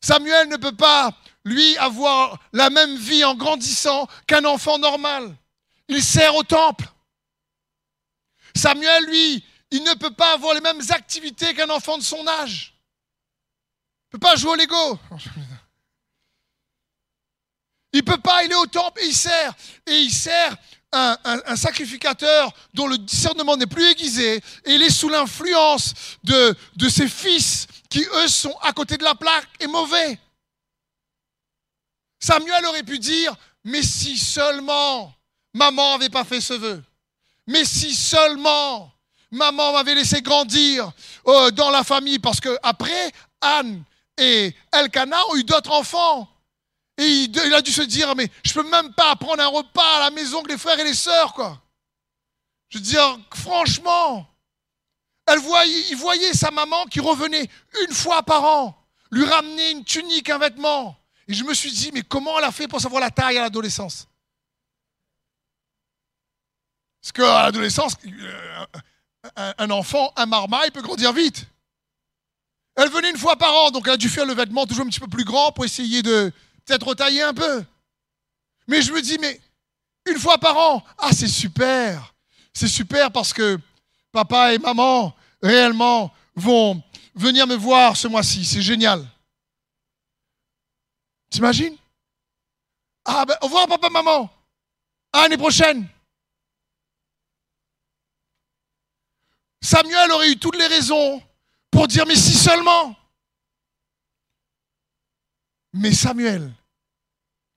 Samuel ne peut pas, lui, avoir la même vie en grandissant qu'un enfant normal. Il sert au temple. Samuel, lui, il ne peut pas avoir les mêmes activités qu'un enfant de son âge. Il ne peut pas jouer au Lego. Il ne peut pas, il est au temple et il sert. Et il sert un, sacrificateur dont le discernement n'est plus aiguisé. Et il est sous l'influence de, de ses fils qui, eux, sont à côté de la plaque et mauvais. Samuel aurait pu dire, mais si seulement maman n'avait pas fait ce vœu, mais si seulement maman m'avait laissé grandir euh, dans la famille parce que après, Anne et Elkana ont eu d'autres enfants. Et il, a dû se dire, mais je peux même pas prendre un repas à la maison que les frères et les sœurs, quoi. Je veux dire, franchement, elle voyait, il voyait sa maman qui revenait une fois par an, lui ramener une tunique, un vêtement. Et je me suis dit, mais comment elle a fait pour savoir la taille à l'adolescence? Parce qu'à l'adolescence, euh, un enfant, un marmaille peut grandir vite. Elle venait une fois par an, donc elle a dû faire le vêtement toujours un petit peu plus grand pour essayer de peut-être retailler un peu. Mais je me dis, mais une fois par an, ah c'est super. C'est super parce que papa et maman réellement vont venir me voir ce mois-ci. C'est génial. T'imagines? Ah ben, au revoir papa, maman. À l'année prochaine. Samuel aurait eu toutes les raisons pour dire, mais si seulement. Mais Samuel,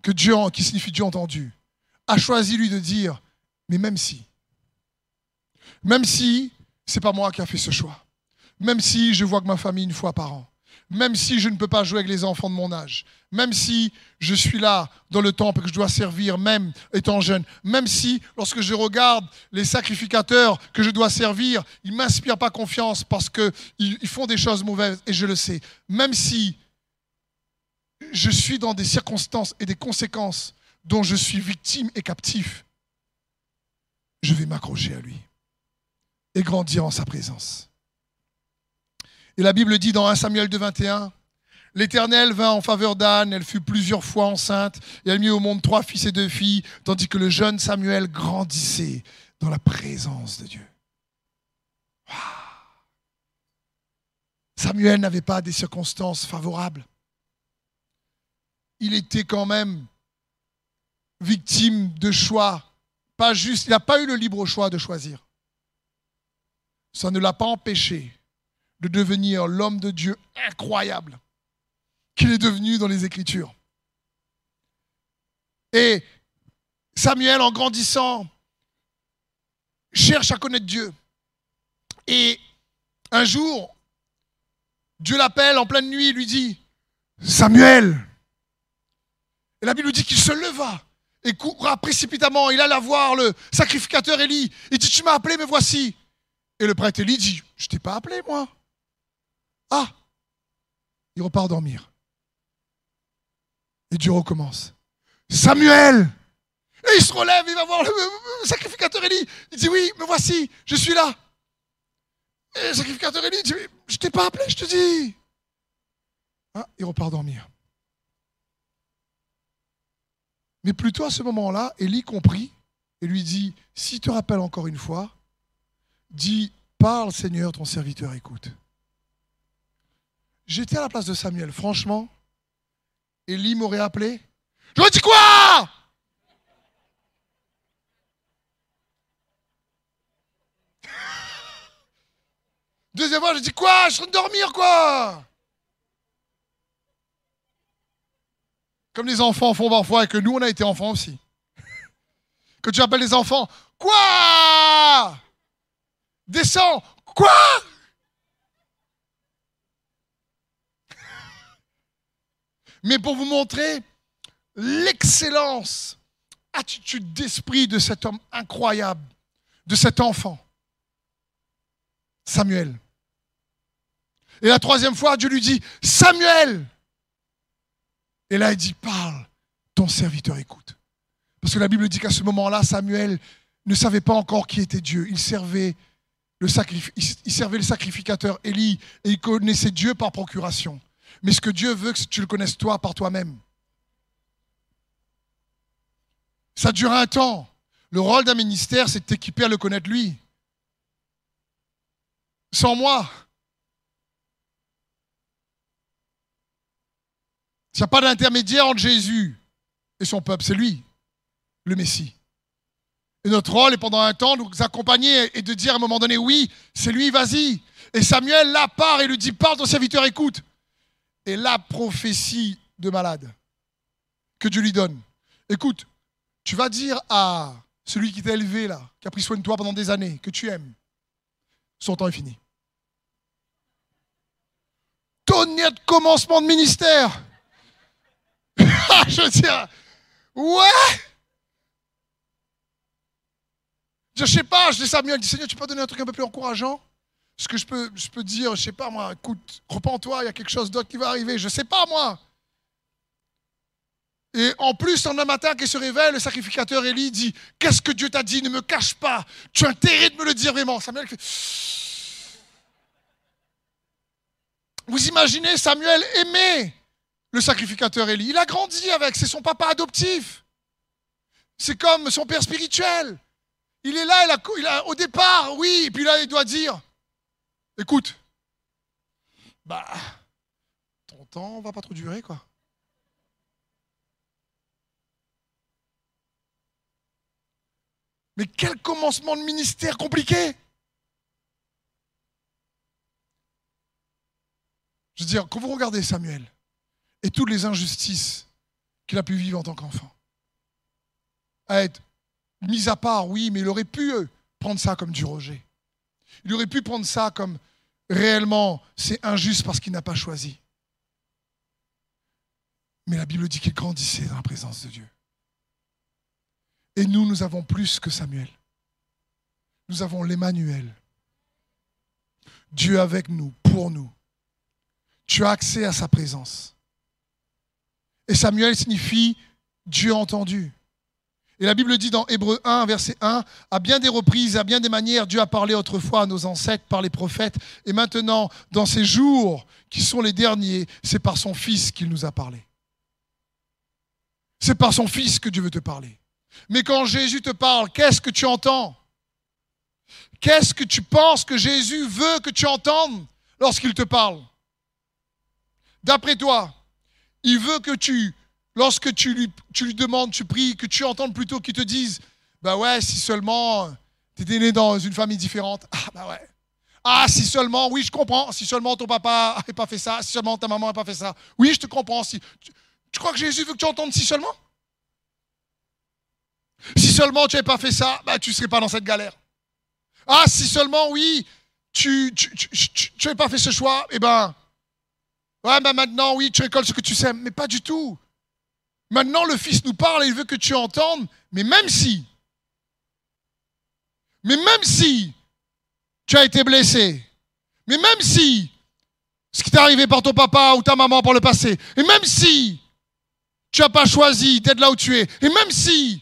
que Dieu, qui signifie Dieu entendu, a choisi lui de dire, mais même si, même si c'est pas moi qui a fait ce choix, même si je vois que ma famille une fois par an, même si je ne peux pas jouer avec les enfants de mon âge, même si je suis là dans le temple que je dois servir, même étant jeune, même si lorsque je regarde les sacrificateurs que je dois servir, ils ne m'inspirent pas confiance parce qu'ils font des choses mauvaises, et je le sais, même si je suis dans des circonstances et des conséquences dont je suis victime et captif, je vais m'accrocher à lui et grandir en sa présence. Et la Bible dit dans 1 Samuel 2, 21, L'Éternel vint en faveur d'Anne, elle fut plusieurs fois enceinte, et elle mit au monde trois fils et deux filles, tandis que le jeune Samuel grandissait dans la présence de Dieu. Samuel n'avait pas des circonstances favorables. Il était quand même victime de choix, pas juste, il n'a pas eu le libre choix de choisir. Ça ne l'a pas empêché de devenir l'homme de Dieu incroyable qu'il est devenu dans les Écritures. Et Samuel, en grandissant, cherche à connaître Dieu. Et un jour, Dieu l'appelle en pleine nuit et lui dit, Samuel. Et la Bible nous dit qu'il se leva et coura précipitamment. Il alla voir le sacrificateur Élie. Il dit, tu m'as appelé, me voici. Et le prêtre Élie dit, je t'ai pas appelé, moi. Ah, il repart dormir. Et Dieu recommence. Samuel Et il se relève, il va voir le, sacrificateur Élie. Il dit Oui, me voici, je suis là. Et le sacrificateur Élie dit Je t'ai pas appelé, je te dis. Ah, il repart dormir. Mais plutôt à ce moment-là, Élie comprit et lui dit Si te rappelles encore une fois, dis Parle Seigneur, ton serviteur écoute. J'étais à la place de Samuel, franchement, Élie m'aurait appelé J'aurais dit quoi? Deuxième fois, je dis quoi? Je suis en train de dormir, quoi? Comme les enfants font parfois et que nous, on a été enfants aussi. Que tu appelles les enfants, quoi? Descends, quoi? Mais pour vous montrer l'excellence, attitude d'esprit de cet homme incroyable, de cet enfant, Samuel. Et la troisième fois, Dieu lui dit, Samuel. Et là, il dit, parle, ton serviteur écoute. Parce que la Bible dit qu'à ce moment-là, Samuel ne savait pas encore qui était Dieu. Il servait le, sacrificateur Élie et il connaissait Dieu par procuration. Mais ce que Dieu veut, c'est que tu le connaisses toi par toi-même. Ça dure un temps. Le rôle d'un ministère, c'est de t'équiper à le connaître lui. Sans moi. Il n'y a pas d'intermédiaire entre Jésus et son peuple, c'est lui, le Messie. Et notre rôle est pendant un temps de nous accompagner et de dire à un moment donné, oui, c'est lui, vas-y. Et Samuel là part et lui dit, parle ton serviteur, écoute et la prophétie de malade que Dieu lui donne. Écoute, tu vas dire à celui qui t'a élevé là, qui a pris soin de toi pendant des années, que tu aimes, son temps est fini. Tonnerre de commencement de ministère. je veux ouais. Je sais pas, je dis Samuel, je dis Seigneur, tu peux donner un truc un peu plus encourageant? Ce que je peux, dire, je sais pas moi, écoute, repens-toi, il y a quelque chose d'autre qui va arriver, je sais pas moi. Et en plus, un matin qui se révèle, le sacrificateur Élie dit Qu'est-ce que Dieu t'a dit? Ne me cache pas. Tu as intérêt de me le dire vraiment. Samuel fait. Vous imaginez, Samuel aimait le sacrificateur Élie. Il a grandi avec, c'est son papa adoptif. C'est comme son père spirituel. Il est là, il a, au départ, oui, et puis là, il doit dire Écoute, bah, ton temps va pas trop durer, quoi. Mais quel commencement de ministère compliqué Je veux dire, quand vous regardez Samuel et toutes les injustices qu'il a pu vivre en tant qu'enfant, à être mis à part, oui, mais il aurait pu euh, prendre ça comme du rejet. Il aurait pu prendre ça comme réellement c'est injuste parce qu'il n'a pas choisi. Mais la Bible dit qu'il grandissait dans la présence de Dieu. Et nous, nous avons plus que Samuel. Nous avons l'Emmanuel. Dieu avec nous, pour nous. Tu as accès à sa présence. Et Samuel signifie Dieu entendu. Et la Bible dit dans Hébreu 1, verset 1, à bien des reprises, à bien des manières, Dieu a parlé autrefois à nos ancêtres par les prophètes. Et maintenant, dans ces jours qui sont les derniers, c'est par son Fils qu'il nous a parlé. C'est par son Fils que Dieu veut te parler. Mais quand Jésus te parle, qu'est-ce que tu entends? Qu'est-ce que tu penses que Jésus veut que tu entendes lorsqu'il te parle? D'après toi, il veut que tu, lorsque tu lui, tu lui demandes, tu pries, que tu entendes plutôt qu'il te dise, bah ouais, si seulement tu étais né dans une famille différente. Ah bah ouais. Ah, si seulement, oui, je comprends. Si seulement ton papa n'avait pas fait ça, si seulement ta maman n'a pas fait ça. Oui, je te comprends. Si, tu crois que Jésus veut que tu entendes si seulement? Si seulement tu n'avais pas fait ça, bah, tu ne serais pas dans cette galère. Ah, si seulement, oui, tu n'avais pas fait ce choix, eh ben, ouais, maintenant, oui, tu récoltes ce que tu sèmes. Mais pas du tout. Maintenant, le Fils nous parle et il veut que tu entendes, mais même si, mais même si tu as été blessé, mais même si ce qui t'est arrivé par ton papa ou ta maman par le passé, et même si tu n'as pas choisi d'être là où tu es, et même si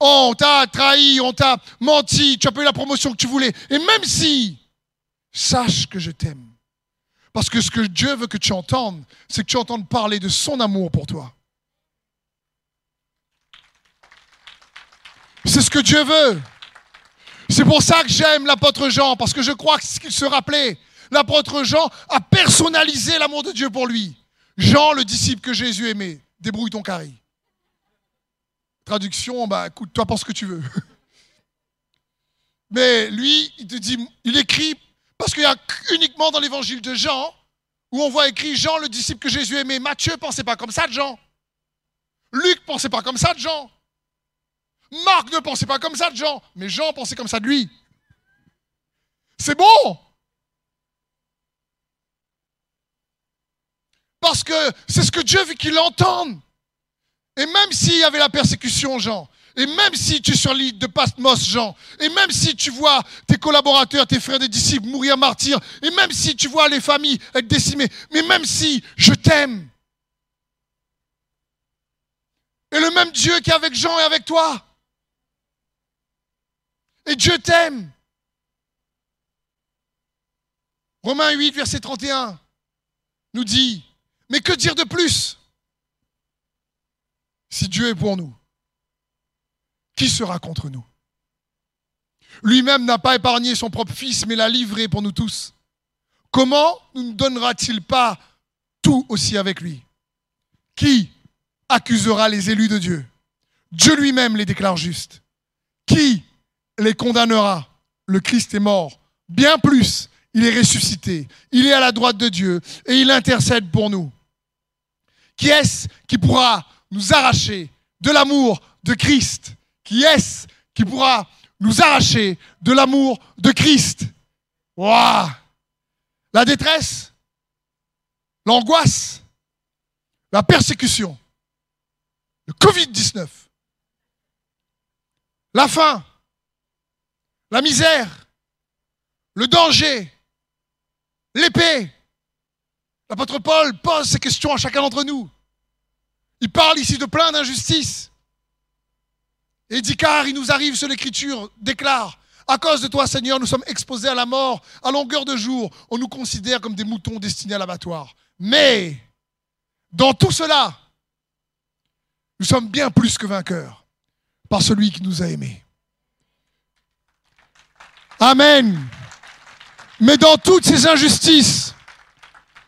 on t'a trahi, on t'a menti, tu as pas eu la promotion que tu voulais. Et même si, sache que je t'aime. Parce que ce que Dieu veut que tu entendes, c'est que tu entendes parler de son amour pour toi. C'est ce que Dieu veut. C'est pour ça que j'aime l'apôtre Jean, parce que je crois qu'il se rappelait. L'apôtre Jean a personnalisé l'amour de Dieu pour lui. Jean, le disciple que Jésus aimait, débrouille ton carré. Traduction, bah écoute, toi pense ce que tu veux. Mais lui, il te dit, il écrit, parce qu'il y a uniquement dans l'évangile de Jean, où on voit écrit Jean, le disciple que Jésus aimait. Matthieu pensait pas comme ça de Jean. Luc pensait pas comme ça de Jean. Marc ne pensait pas comme ça de Jean. Mais Jean pensait comme ça de lui. C'est bon. Parce que c'est ce que Dieu veut qu'il entende. Et même s'il y avait la persécution, Jean, et même si tu es sur l'île de Patmos, Jean, et même si tu vois tes collaborateurs, tes frères, et disciples mourir martyrs, et même si tu vois les familles être décimées, mais même si je t'aime. Et le même Dieu qui est avec Jean est avec toi. Et Dieu t'aime. Romains 8, verset 31 nous dit, mais que dire de plus? Si Dieu est pour nous, qui sera contre nous? Lui-même n'a pas épargné son propre Fils, mais l'a livré pour nous tous. Comment ne donnera-t-il pas tout aussi avec lui? Qui accusera les élus de Dieu? Dieu lui-même les déclare justes. Qui les condamnera? Le Christ est mort. Bien plus, il est ressuscité. Il est à la droite de Dieu et il intercède pour nous. Qui est-ce qui pourra nous arracher de l'amour de Christ? Qui est-ce qui pourra nous arracher de l'amour de Christ? La détresse, l'angoisse, la persécution, le Covid-19, la faim, la misère, le danger, l'épée. L'apôtre Paul pose ces questions à chacun d'entre nous. Il parle ici de plein d'injustices. Et il il nous arrive, ce l'Écriture déclare, à cause de toi, Seigneur, nous sommes exposés à la mort à longueur de jour. On nous considère comme des moutons destinés à l'abattoir. Mais, dans tout cela, nous sommes bien plus que vainqueurs par celui qui nous a aimés. Amen. Mais dans toutes ces injustices,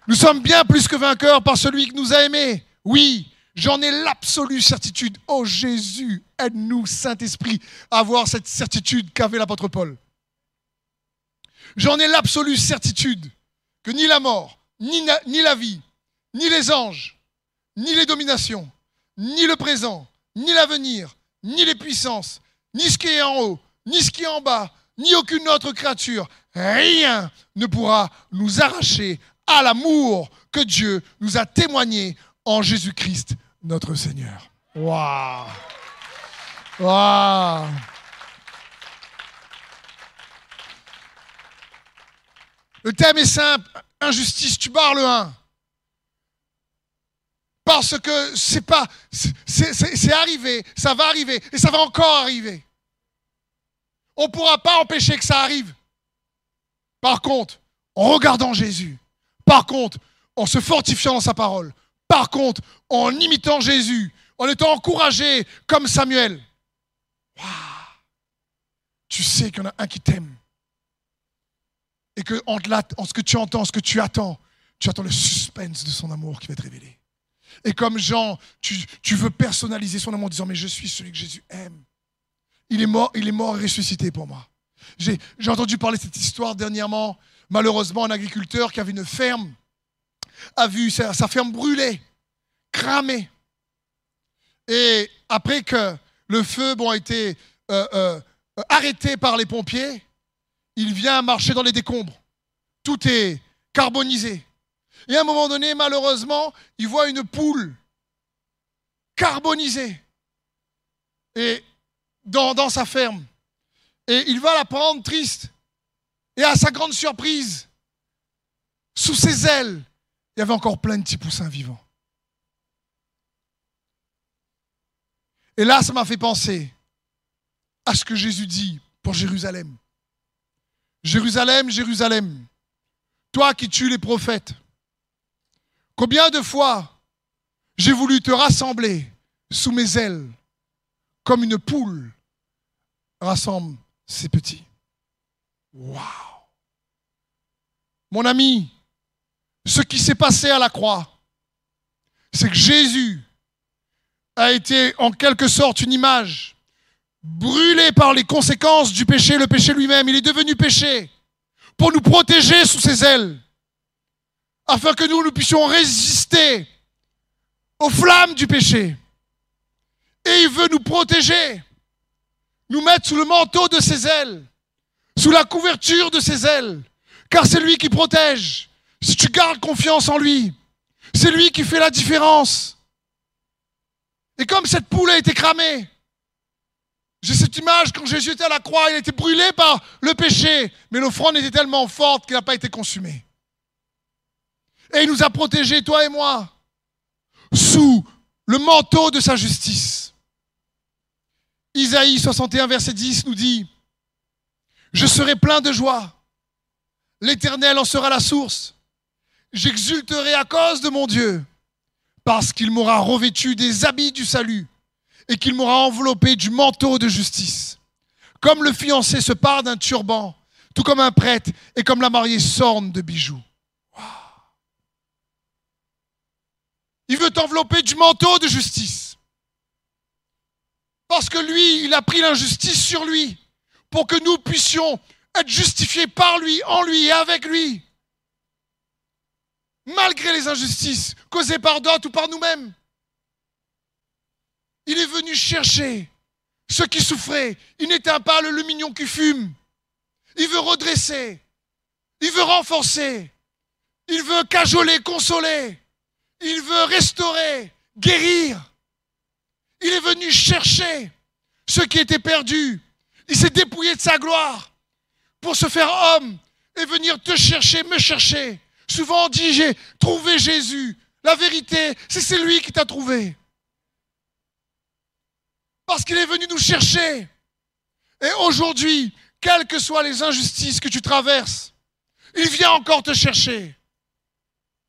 nous sommes bien plus que vainqueurs par celui qui nous a aimés. Oui, j'en ai l'absolue certitude. Oh Jésus, aide-nous, Saint-Esprit, à avoir cette certitude qu'avait l'apôtre Paul. J'en ai l'absolue certitude que ni la mort, ni, ni la vie, ni les anges, ni les dominations, ni le présent, ni l'avenir, ni les puissances, ni ce qui est en haut, ni ce qui est en bas, ni aucune autre créature, rien ne pourra nous arracher à l'amour que Dieu nous a témoigné en Jésus-Christ notre Seigneur. Waouh Waouh Le thème est simple, injustice, tu barres le 1. Parce que c'est pas, c'est arrivé, ça va arriver et ça va encore arriver. On ne pourra pas empêcher que ça arrive. Par contre, en regardant Jésus, par contre, en se fortifiant dans sa parole, par contre, en imitant Jésus, en étant encouragé comme Samuel, tu sais qu'il y en a un qui t'aime. Et que en, ce que tu entends, ce que tu attends, tu attends le suspense de son amour qui va être révélé. Et comme Jean, tu, veux personnaliser son amour en disant, mais je suis celui que Jésus aime. Il est mort, il est mort et ressuscité pour moi. J'ai entendu parler de cette histoire dernièrement. Malheureusement, un agriculteur qui avait une ferme a vu sa, ferme brûler, cramer. Et après que le feu a été euh, euh, arrêté par les pompiers, il vient marcher dans les décombres. Tout est carbonisé. Et à un moment donné, malheureusement, il voit une poule carbonisée et dans sa ferme. Et il va la prendre triste. Et à sa grande surprise, sous ses ailes, il y avait encore plein de petits poussins vivants. Et là, ça m'a fait penser à ce que Jésus dit pour Jérusalem. Jérusalem, Jérusalem, toi qui tues les prophètes, Combien de fois j'ai voulu te rassembler sous mes ailes comme une poule rassemble ses petits. Waouh Mon ami, ce qui s'est passé à la croix, c'est que Jésus a été en quelque sorte une image brûlé par les conséquences du péché, le péché lui-même. Il est devenu péché pour nous protéger sous ses ailes afin que nous, nous puissions résister aux flammes du péché. Et il veut nous protéger, nous mettre sous le manteau de ses ailes, sous la couverture de ses ailes, car c'est lui qui protège. Si tu gardes confiance en lui, c'est lui qui fait la différence. Et comme cette poule a été cramée, j'ai cette image quand Jésus était à la croix, il a été brûlé par le péché, mais l'offrande était tellement forte qu'il n'a pas été consumé. Et il nous a protégés, toi et moi, sous le manteau de sa justice. Isaïe 61, verset 10 nous dit, Je serai plein de joie, l'Éternel en sera la source, j'exulterai à cause de mon Dieu, parce qu'il m'aura revêtu des habits du salut et qu'il m'aura enveloppé du manteau de justice. Comme le fiancé se part d'un turban, tout comme un prêtre et comme la mariée s'orne de bijoux. Il veut t'envelopper du manteau de justice. Parce que lui, il a pris l'injustice sur lui pour que nous puissions être justifiés par lui, en lui et avec lui. Malgré les injustices causées par d'autres ou par nous-mêmes. Il est venu chercher ceux qui souffraient. Il n'éteint pas le lumignon qui fume. Il veut redresser Il veut renforcer. Il veut cajoler, consoler. Il veut restaurer, guérir. Il est venu chercher ceux qui étaient perdus. Il s'est dépouillé de sa gloire pour se faire homme et venir te chercher, me chercher. Souvent on dit j'ai trouvé Jésus. La vérité, c'est c'est lui qui t'a trouvé. Parce qu'il est venu nous chercher. Et aujourd'hui, quelles que soient les injustices que tu traverses, il vient encore te chercher.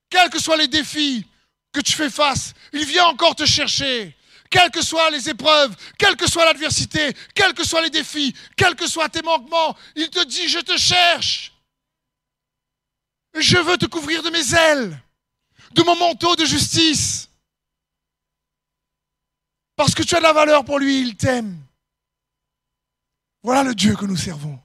Quels que soient les défis que tu fais face, il vient encore te chercher. Quelles que soient les épreuves, quelle que soit l'adversité, quels que soient les défis, quels que soient tes manquements, il te dit, je te cherche. Je veux te couvrir de mes ailes, de mon manteau de justice. Parce que tu as de la valeur pour lui, il t'aime. Voilà le Dieu que nous servons.